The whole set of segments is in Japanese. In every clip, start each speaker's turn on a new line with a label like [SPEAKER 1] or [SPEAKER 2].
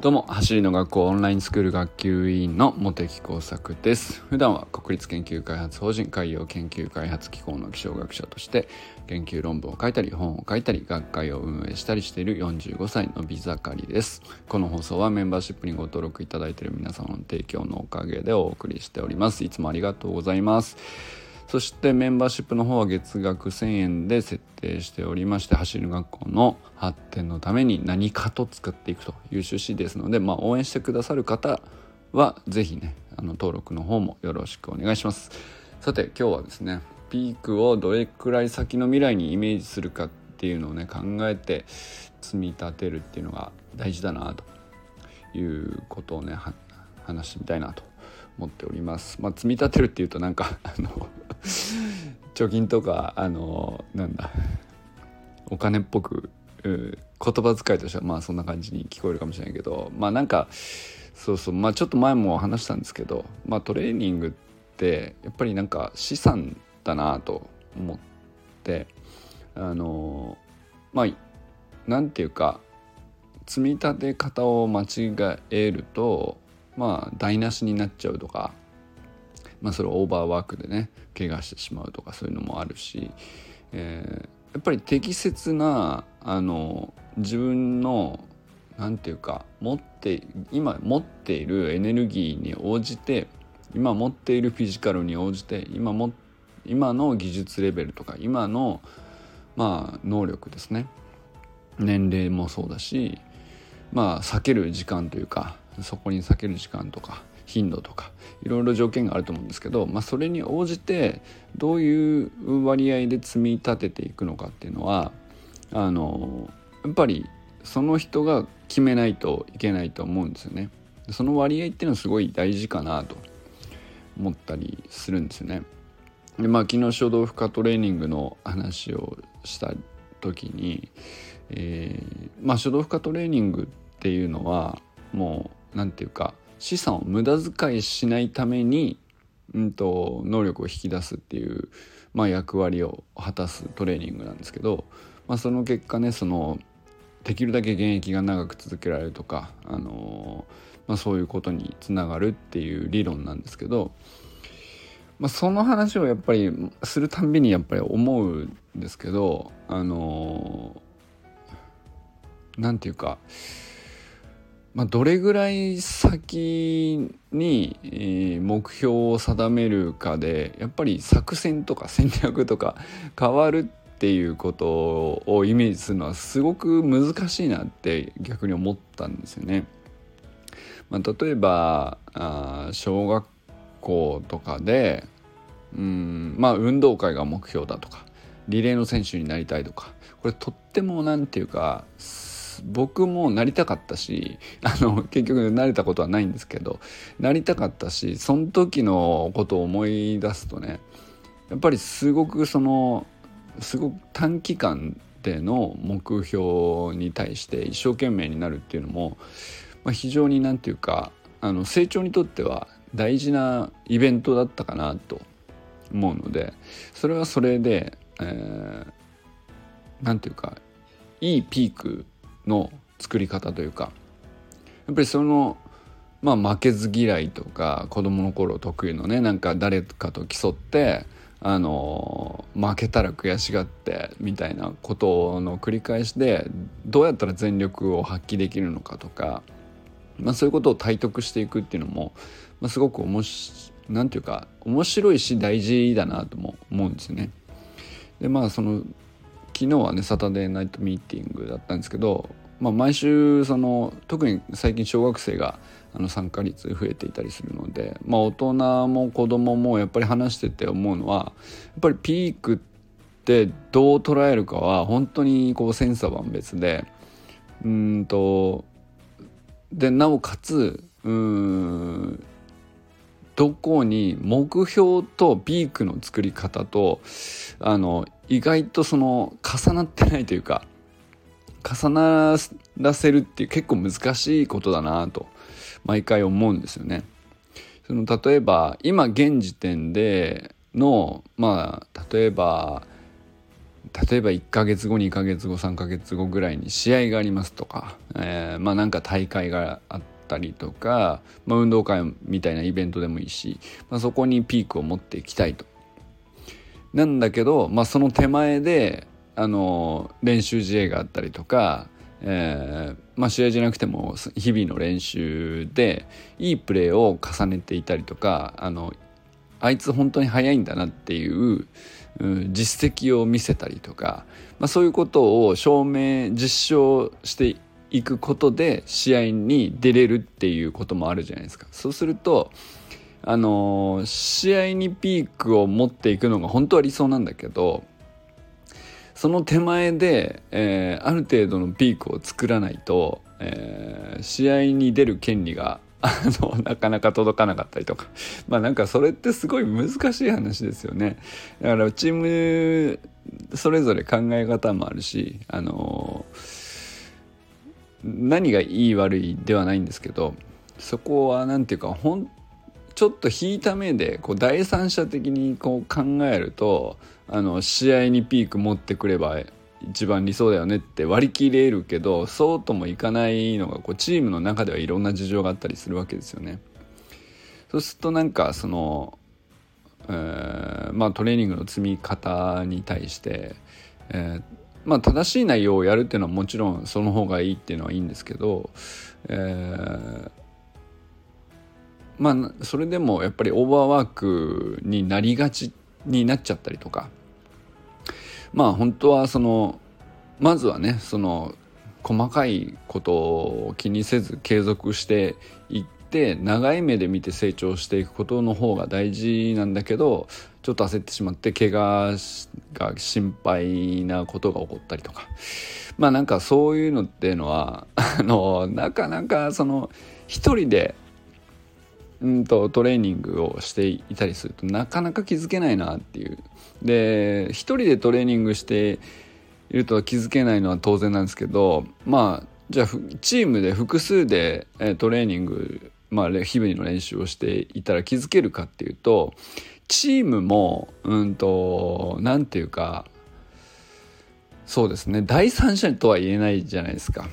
[SPEAKER 1] どうも走りの学校オンラインスクール学級委員の茂木耕作です。普段は国立研究開発法人海洋研究開発機構の気象学者として研究論文を書いたり本を書いたり学会を運営したりしている45歳のビザカリです。この放送はメンバーシップにご登録いただいている皆様の提供のおかげでお送りしております。いつもありがとうございます。そしてメンバーシップの方は月額1000円で設定しておりまして走る学校の発展のために何かと使っていくという趣旨ですので、まあ、応援してくださる方は是非ねあの登録の方もよろしくお願いしますさて今日はですねピークをどれくらい先の未来にイメージするかっていうのをね考えて積み立てるっていうのが大事だなということをね話してみたいなと思っております。まあ、積み立てるっていうとなんかあの貯金とかあのなんだお金っぽく言葉遣いとしてはまあそんな感じに聞こえるかもしれないけどまあなんかそうそうまあちょっと前も話したんですけど、まあ、トレーニングってやっぱりなんか資産だなと思ってあのまあなんていうか積み立て方を間違えるとまあ台無しになっちゃうとかまあ、それオーバーワークでね怪我してしまうとかそういうのもあるし、えー、やっぱり適切なあの自分の何て言うか持って今持っているエネルギーに応じて今持っているフィジカルに応じて今も今の技術レベルとか今のまあ能力ですね。年齢もそうだしまあ避ける時間というかそこに避ける時間とか頻度とかいろいろ条件があると思うんですけど、まあ、それに応じてどういう割合で積み立てていくのかっていうのはあのやっぱりその人が決めないといけないと思うんですよね。その割合っていうのはすごい大事かなと思ったりするんですよね。でまあ昨日書道負荷トレーニングの話をした時に、えー、まあ書道負荷トレーニングっていうのはもう何て言うか資産を無駄遣いしないために、うんと、能力を引き出すっていう、まあ、役割を果たすトレーニングなんですけど、まあ、その結果ねそのできるだけ現役が長く続けられるとか、あのまあ、そういうことにつながるっていう理論なんですけど、まあ、その話をやっぱりするたんびにやっぱり思うんですけどあのなんていうかまあ、どれぐらい先に目標を定めるかでやっぱり作戦とか戦略とか 変わるっていうことをイメージするのはすごく難しいなって逆に思ったんですよね。まあ、例えばあ小学校とかでうんまあ運動会が目標だとかリレーの選手になりたいとかこれとっても何て言うか僕もなりたかったしあの結局なれたことはないんですけどなりたかったしその時のことを思い出すとねやっぱりすごくそのすごく短期間での目標に対して一生懸命になるっていうのも、まあ、非常に何て言うかあの成長にとっては大事なイベントだったかなと思うのでそれはそれで何、えー、て言うかいいピークの作り方というかやっぱりそのまあ負けず嫌いとか子供の頃得意のねなんか誰かと競ってあの負けたら悔しがってみたいなことの繰り返しでどうやったら全力を発揮できるのかとか、まあ、そういうことを体得していくっていうのも、まあ、すごくおもしなんていうか面白いし大事だなとも思うんですよね。でまあその昨日はねサタデーナイトミーティングだったんですけど、まあ、毎週その特に最近小学生があの参加率増えていたりするので、まあ、大人も子供もやっぱり話してて思うのはやっぱりピークってどう捉えるかは本当にこう千差万別でうんとでなおかつうんどこに目標とピークの作り方とあの意外とその重なってないというか重ならせるっていう結構難しいことだなと毎回思うんですよね。その例えば今現時点でのまあ例えば例えば1ヶ月後2ヶ月後3ヶ月後ぐらいに試合がありますとか、えー、まあなんか大会があったりとか、まあ、運動会みたいなイベントでもいいし、まあ、そこにピークを持っていきたいと。なんだけど、まあ、その手前であの練習試合があったりとか、えーまあ、試合じゃなくても日々の練習でいいプレーを重ねていたりとかあのあいつ本当に速いんだなっていう、うん、実績を見せたりとか、まあ、そういうことを証明実証していくことで試合に出れるっていうこともあるじゃないですか。そうするとあの試合にピークを持っていくのが本当は理想なんだけどその手前で、えー、ある程度のピークを作らないと、えー、試合に出る権利が あのなかなか届かなかったりとか。まあなんかそれってすごい難しい話ですよね。だからチームそれぞれ考え方もあるしあの何がいい悪いではないんですけどそこは何て言うかほんちょっと引いた目でこう第三者的にこう考えるとあの試合にピーク持ってくれば一番理想だよねって割り切れるけどそうともいかないのがこうチームの中ではいろんな事情があったりするわけですよね。そうするとなんかその、え、まあトレーニングの積み方に対して、え、まあ正しい内容をやるっていうのはもちろんその方がいいっていうのはいいんですけど、えー、まあそれでもやっぱりオーバーワークになりがちになっちゃったりとかまあ本当はそのまずはねその細かいことを気にせず継続していって長い目で見て成長していくことの方が大事なんだけどちょっと焦ってしまって怪我が心配なことが起こったりとか。まあなんかそういうのっていうのは あのなかなかその一人でうんとトレーニングをしていたりするとなかなか気づけないなっていうで一人でトレーニングしているとは気づけないのは当然なんですけどまあじゃあチームで複数でトレーニング、まあ、日々の練習をしていたら気づけるかっていうとチームもうんと何て言うかそうですね第三者とは言えないじゃないですか。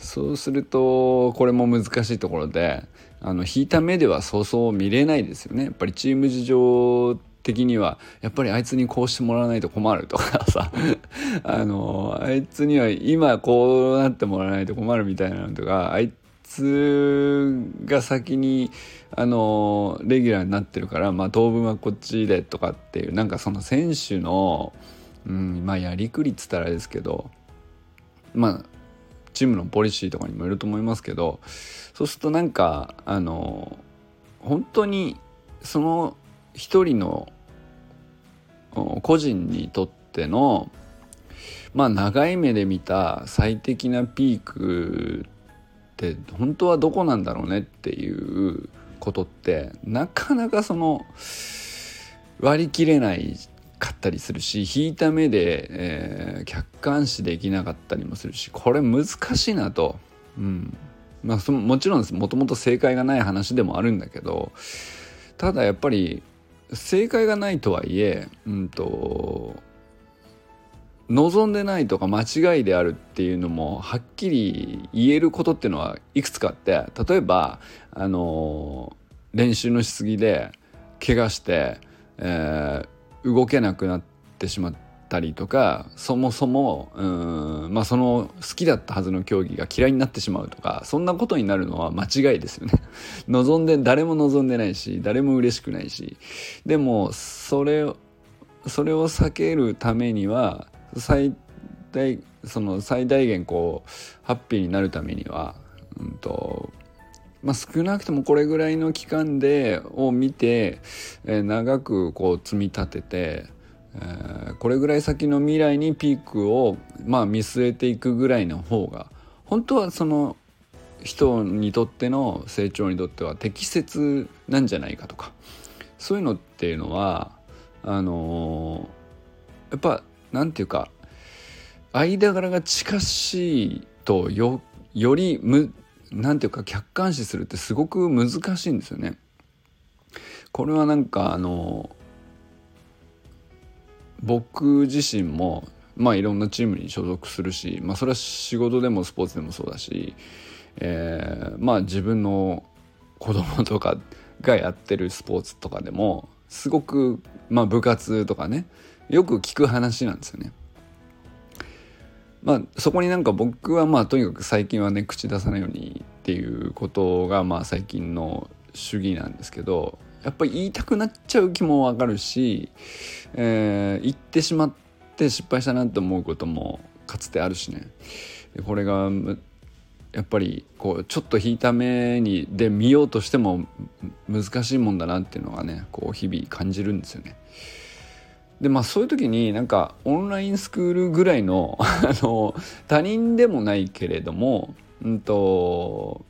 [SPEAKER 1] そうするとこれも難しいところであの引いた目ではそうそう見れないですよねやっぱりチーム事情的にはやっぱりあいつにこうしてもらわないと困るとかさ あのあいつには今こうなってもらわないと困るみたいなのとかあいつが先にあのレギュラーになってるからまあ当分はこっちでとかっていうなんかその選手の、うん、まあやりくりっつったらですけどまあチームのポリシーとかにもよると思いますけどそうするとなんかあの本当にその一人の個人にとってのまあ長い目で見た最適なピークって本当はどこなんだろうねっていうことってなかなかその割り切れないかったりするし引いた目で、えー、客観視できなかったりもするしこれ難しいなと。うんまあ、そもちろんもともと正解がない話でもあるんだけどただやっぱり正解がないとはいえ、うんと、望んでないとか間違いであるっていうのもはっきり言えることっていうのはいくつかあって例えばあの練習のしすぎで怪我して、えー、動けなくなってしまってたりとかそもそもうん、まあ、その好きだったはずの競技が嫌いになってしまうとかそんなことになるのは間違いですよね。望んで誰も望んでないし誰も嬉しくないし。でもそれをそれを避けるためには最大その最大限こうハッピーになるためには、うんとまあ、少なくともこれぐらいの期間でを見て、えー、長くこう積み立ててえー、これぐらい先の未来にピークを、まあ、見据えていくぐらいの方が本当はその人にとっての成長にとっては適切なんじゃないかとかそういうのっていうのはあの、やっぱなんていうか間柄が近しいとよよりむなんていうか客観視するってすごく難しいんですよね。これはなんかあの僕自身もまあいろんなチームに所属するし、まあ、それは仕事でもスポーツでもそうだし、えー、まあ自分の子供とかがやってるスポーツとかでもすごく、まあ、部活とかねよく聞く話なんですよね。まあそこになんか僕はまあとにかく最近はね口出さないようにっていうことがまあ最近の主義なんですけどやっぱり言いたくなっちゃう気もわかるし、えー、言ってしまって失敗したなって思うこともかつてあるしねこれがやっぱりこうちょっと引いた目にで見ようとしても難しいもんだなっていうのがねこう日々感じるんですよね。でまあそういう時になんかオンラインスクールぐらいの あの他人でもないけれどもうんと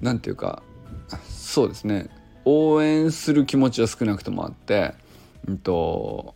[SPEAKER 1] なんていうかそうですね応援する気持ちは少なくともあって、うんと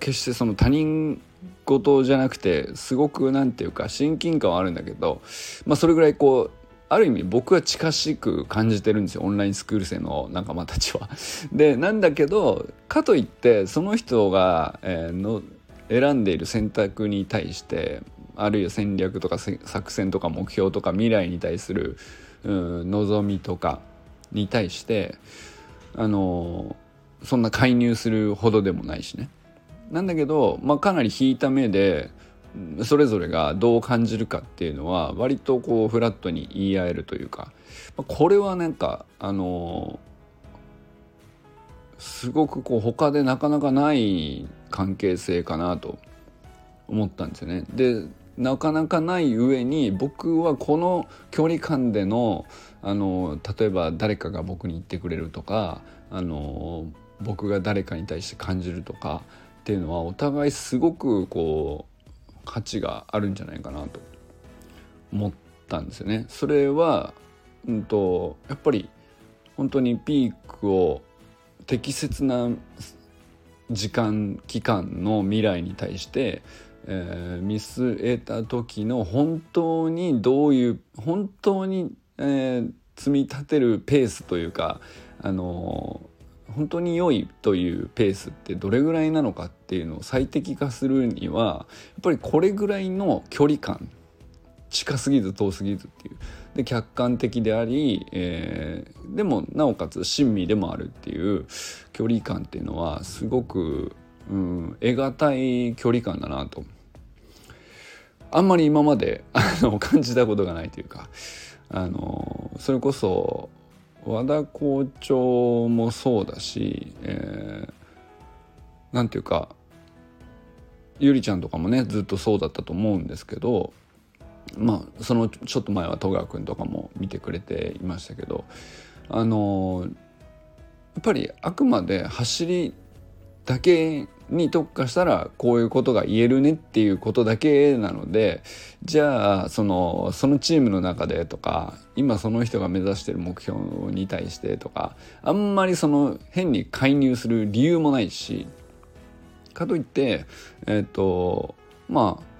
[SPEAKER 1] 決してその他人事じゃなくてすごく何て言うか親近感はあるんだけど、まあ、それぐらいこうある意味僕は近しく感じてるんですよオンラインスクール生の仲間たちは。でなんだけどかといってその人が、えー、の選んでいる選択に対してあるいは戦略とか作戦とか目標とか未来に対する、うん、望みとかに対してあのそんな介入するほどでもないしね。なんだけど、まあ、かなり引いた目でそれぞれがどう感じるかっていうのは割とこうフラットに言い合えるというかこれはなんかあのすごくこう他でなかなかない関係性かなと思ったんですよね。でなかなかない上に僕はこの距離感でのあの例えば誰かが僕に言ってくれるとかあの僕が誰かに対して感じるとかっていうのはお互いすごくこう価値があるんじゃないかなと思ったんですよね。それは、うんと、やっぱり本当にピークを適切な時間期間の未来に対して、えー、見据えた時の本当にどういう本当に、えー、積み立てるペースというかあの本当に良いというペースってどれぐらいなのかっていうのを最適化するにはやっぱりこれぐらいの距離感近すぎず遠すぎずっていうで客観的であり、えー、でもなおかつ親身でもあるっていう距離感っていうのはすごく、うん、得難い距離感だなと。あんまり今まであの感じたことがないというかあのそれこそ和田校長もそうだし、えー、なんていうかゆりちゃんとかもねずっとそうだったと思うんですけどまあそのちょっと前は戸川君とかも見てくれていましたけどあのやっぱりあくまで走りだけに特化したらこういうことが言えるねっていうことだけなのでじゃあそのそのチームの中でとか今その人が目指してる目標に対してとかあんまりその変に介入する理由もないしかといってえっ、ー、とまあ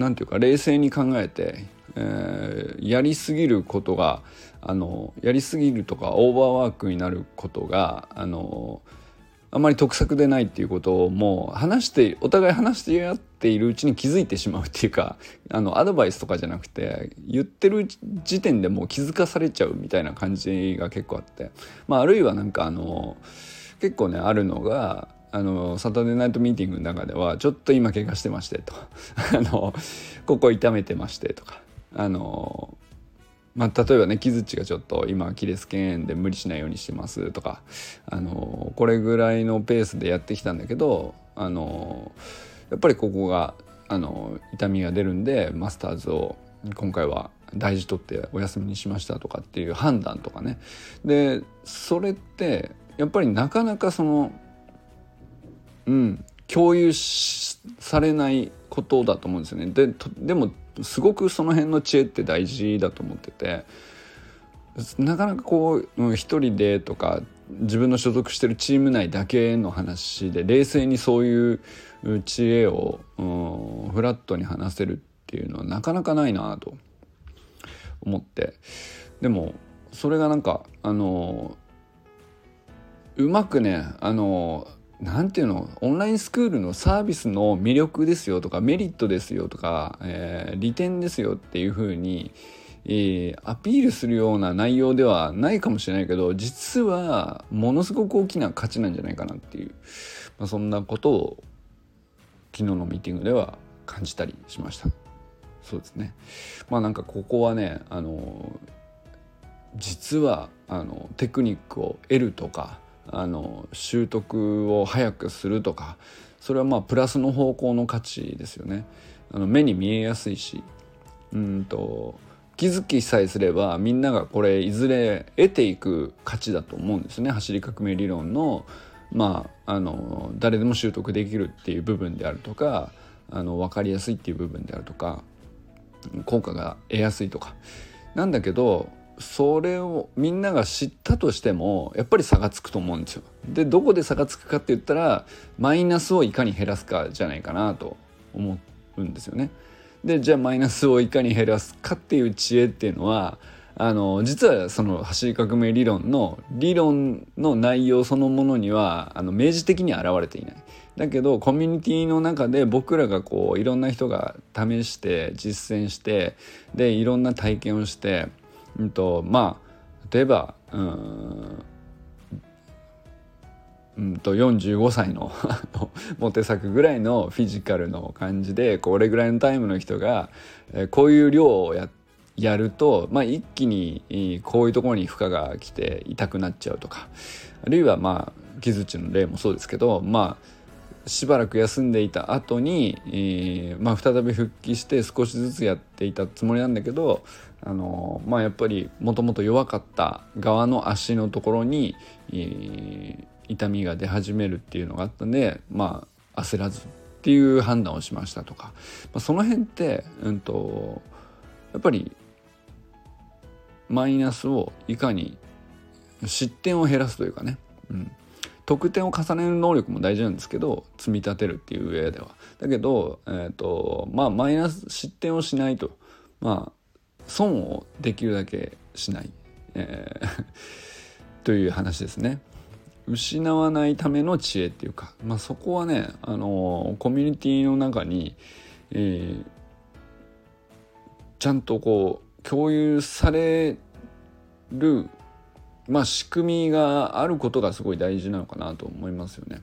[SPEAKER 1] なんていうか冷静に考えて、えー、やりすぎることがあのやりすぎるとかオーバーワークになることがあのあまり得策でないっていうことをもう話してお互い話してやっているうちに気づいてしまうっていうか あのアドバイスとかじゃなくて言ってる時点でもう気づかされちゃうみたいな感じが結構あって、まあ、あるいはなんかあの結構ねあるのがあのサタデーナイトミーティングの中ではちょっと今怪我してましてと。あのここ痛めてましてとか。あのまあ、例えばね木槌がちょっと今アキレス腱で無理しないようにしてますとかあのこれぐらいのペースでやってきたんだけどあのやっぱりここがあの痛みが出るんでマスターズを今回は大事取ってお休みにしましたとかっていう判断とかね。でそれってやっぱりなかなかそのうん共有されないことだと思うんですよね。ででもすごくその辺の知恵って大事だと思っててなかなかこう一人でとか自分の所属してるチーム内だけの話で冷静にそういう知恵をフラットに話せるっていうのはなかなかないなと思ってでもそれがなんかあのうまくねあの何ていうの？オンラインスクールのサービスの魅力ですよとかメリットですよとか、えー、利点ですよっていうふうに、えー、アピールするような内容ではないかもしれないけど実はものすごく大きな価値なんじゃないかなっていう、まあ、そんなことを昨日のミーティングでは感じたりしました。そうですねまあなんかここはねあの実はあのテクニックを得るとかあの習得を早くするとかそれはまあプラスの方向の価値ですよね。あの目に見えやすいし。うんと気づきさえすればみんながこれいずれ得ていく価値だと思うんですね。走り革命理論のまああの誰でも習得できるっていう部分であるとかあの分かりやすいっていう部分であるとか効果が得やすいとか。なんだけどそれをみんなが知ったとしてもやっぱり差がつくと思うんですよ。でどこで差がつくかって言ったらマイナスをいかに減らすかじゃないかなと思うんですよね。でじゃあマイナスをいかに減らすかっていう知恵っていうのはあの実はその走り革命理論の理論の内容そのものにはあの明示的には現れていない。だけどコミュニティの中で僕らがこういろんな人が試して実践してでいろんな体験をしてうんとまあ例えばうんうんと45歳のモテ作ぐらいのフィジカルの感じでこれぐらいのタイムの人が、えこういう量をややると、まあ、一気にこういうところに負荷が来て痛くなっちゃうとかあるいはまあ木槌の例もそうですけどまあしばらく休んでいた後に、えー、まあ、再び復帰して少しずつやっていたつもりなんだけどあのまあやっぱりもともと弱かった側の足のところに、えー、痛みが出始めるっていうのがあったんでまあ焦らずっていう判断をしましたとか、まあ、その辺って、うんと、やっぱりマイナスをいかに失点を減らすというかね、うん、得点を重ねる能力も大事なんですけど積み立てるっていう上では。だけど、えーとまあ、マイナス失点をしないと。まあ損をできるだけしない、えー という話ですね。失わないための知恵っていうか、まあ、そこはね、あのコミュニティの中に、えー、ちゃんとこう共有される、まあ、仕組みがあることがすごい大事なのかなと思いますよね。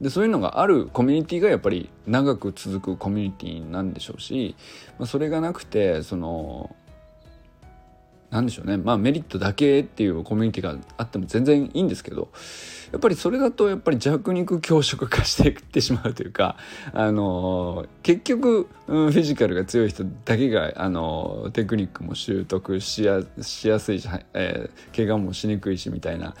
[SPEAKER 1] でそういうのがあるコミュニティがやっぱり長く続くコミュニティなんでしょうし、まあ、それがなくてその何でしょうね。まあメリットだけっていうコミュニティがあっても全然いいんですけどやっぱりそれだとやっぱり弱肉強食化していってしまうというかあの結局、うん、フィジカルが強い人だけがあのテクニックも習得しやしやすいし、えー、怪我もしにくいしみたいな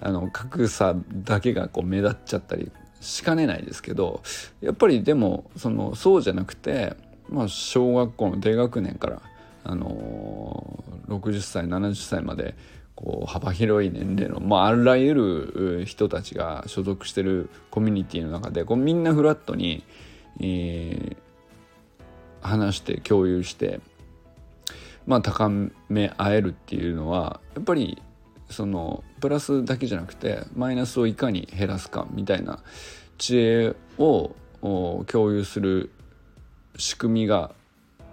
[SPEAKER 1] あの格差だけがこう目立っちゃったりしかねないですけどやっぱりでもそのそうじゃなくて、まあ、小学校の低学年からあの60歳70歳までこう幅広い年齢の、まあ、あらゆる人たちが所属してるコミュニティの中でこうみんなフラットに、えー、話して共有して、まあ、高め合えるっていうのはやっぱりそのプラスだけじゃなくてマイナスをいかに減らすかみたいな知恵を共有する仕組みが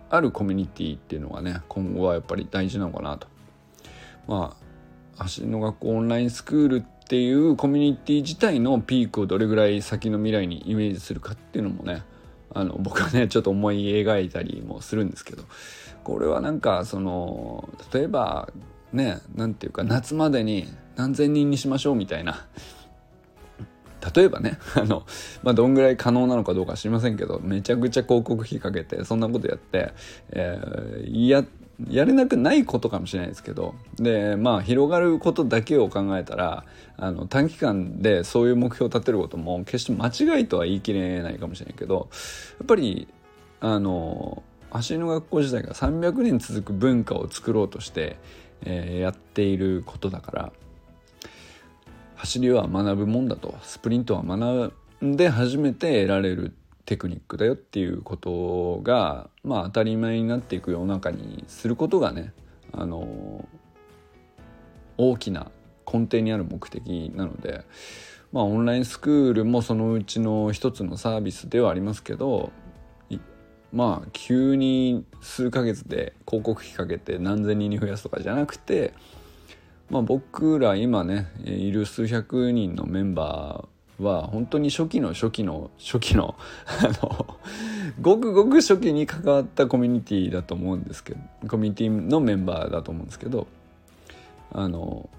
[SPEAKER 1] あるコミュニティっていうのがね今後はやっぱり大事なのかなと。まあ走りの学校オンラインスクールっていうコミュニティ自体のピークをどれぐらい先の未来にイメージするかっていうのもねあの僕はねちょっと思い描いたりもするんですけどこれはなんかその例えばね何て言うか夏までに何千人にしましょうみたいな例えばね あの、まあ、どんぐらい可能なのかどうか知りませんけどめちゃくちゃ広告費かけてそんなことやって、えー、ややれなくないことかもしれないですけどでまあ広がることだけを考えたらあの短期間でそういう目標を立てることも決して間違いとは言い切れないかもしれないけどやっぱりあの走りの学校時代が300年続く文化を作ろうとして、えー、やっていることだから走りは学ぶもんだと。スプリントは学んで初めて得られるテクニックだよっていうことがまあ当たり前になっていく世の中にすることがねあの大きな根底にある目的なのでまあオンラインスクールもそのうちの一つのサービスではありますけどまあ急に数ヶ月で広告費かけて何千人に増やすとかじゃなくて、まあ、僕ら今ねいる数百人のメンバーは本当に初期の初期の初期の あのごくごく初期に関わったコミュニティだと思うんですけどコミュニティのメンバーだと思うんですけどあの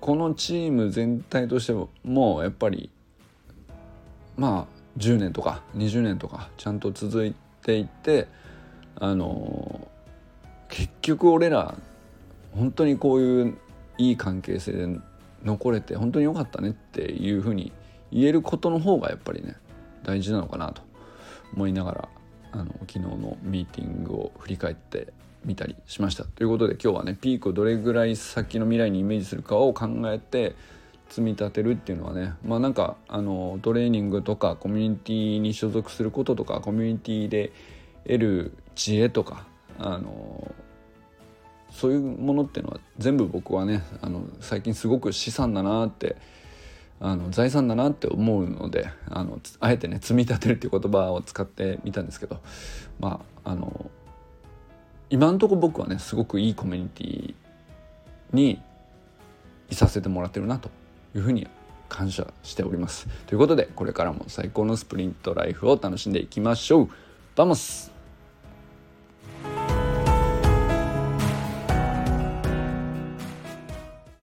[SPEAKER 1] このチーム全体としてももうやっぱりまあ10年とか20年とかちゃんと続いていってあの結局俺ら本当にこういういい関係性で残れて本当に良かったねっていうふうに言えることの方がやっぱりね大事なのかなと思いながらあの昨日のミーティングを振り返ってみたりしました。ということで今日はねピークをどれぐらい先の未来にイメージするかを考えて積み立てるっていうのはねまあなんかあのトレーニングとかコミュニティに所属することとかコミュニティで得る知恵とかあのそういうものっていうのは全部僕はねあの最近すごく資産だなってあの財産だなって思うのであのあえてね積み立てるっていう言葉を使ってみたんですけどまああの今んとこ僕はねすごくいいコミュニティにいさせてもらってるなというふうに感謝しております。ということでこれからも最高のスプリントライフを楽しんでいきましょう。 Vamos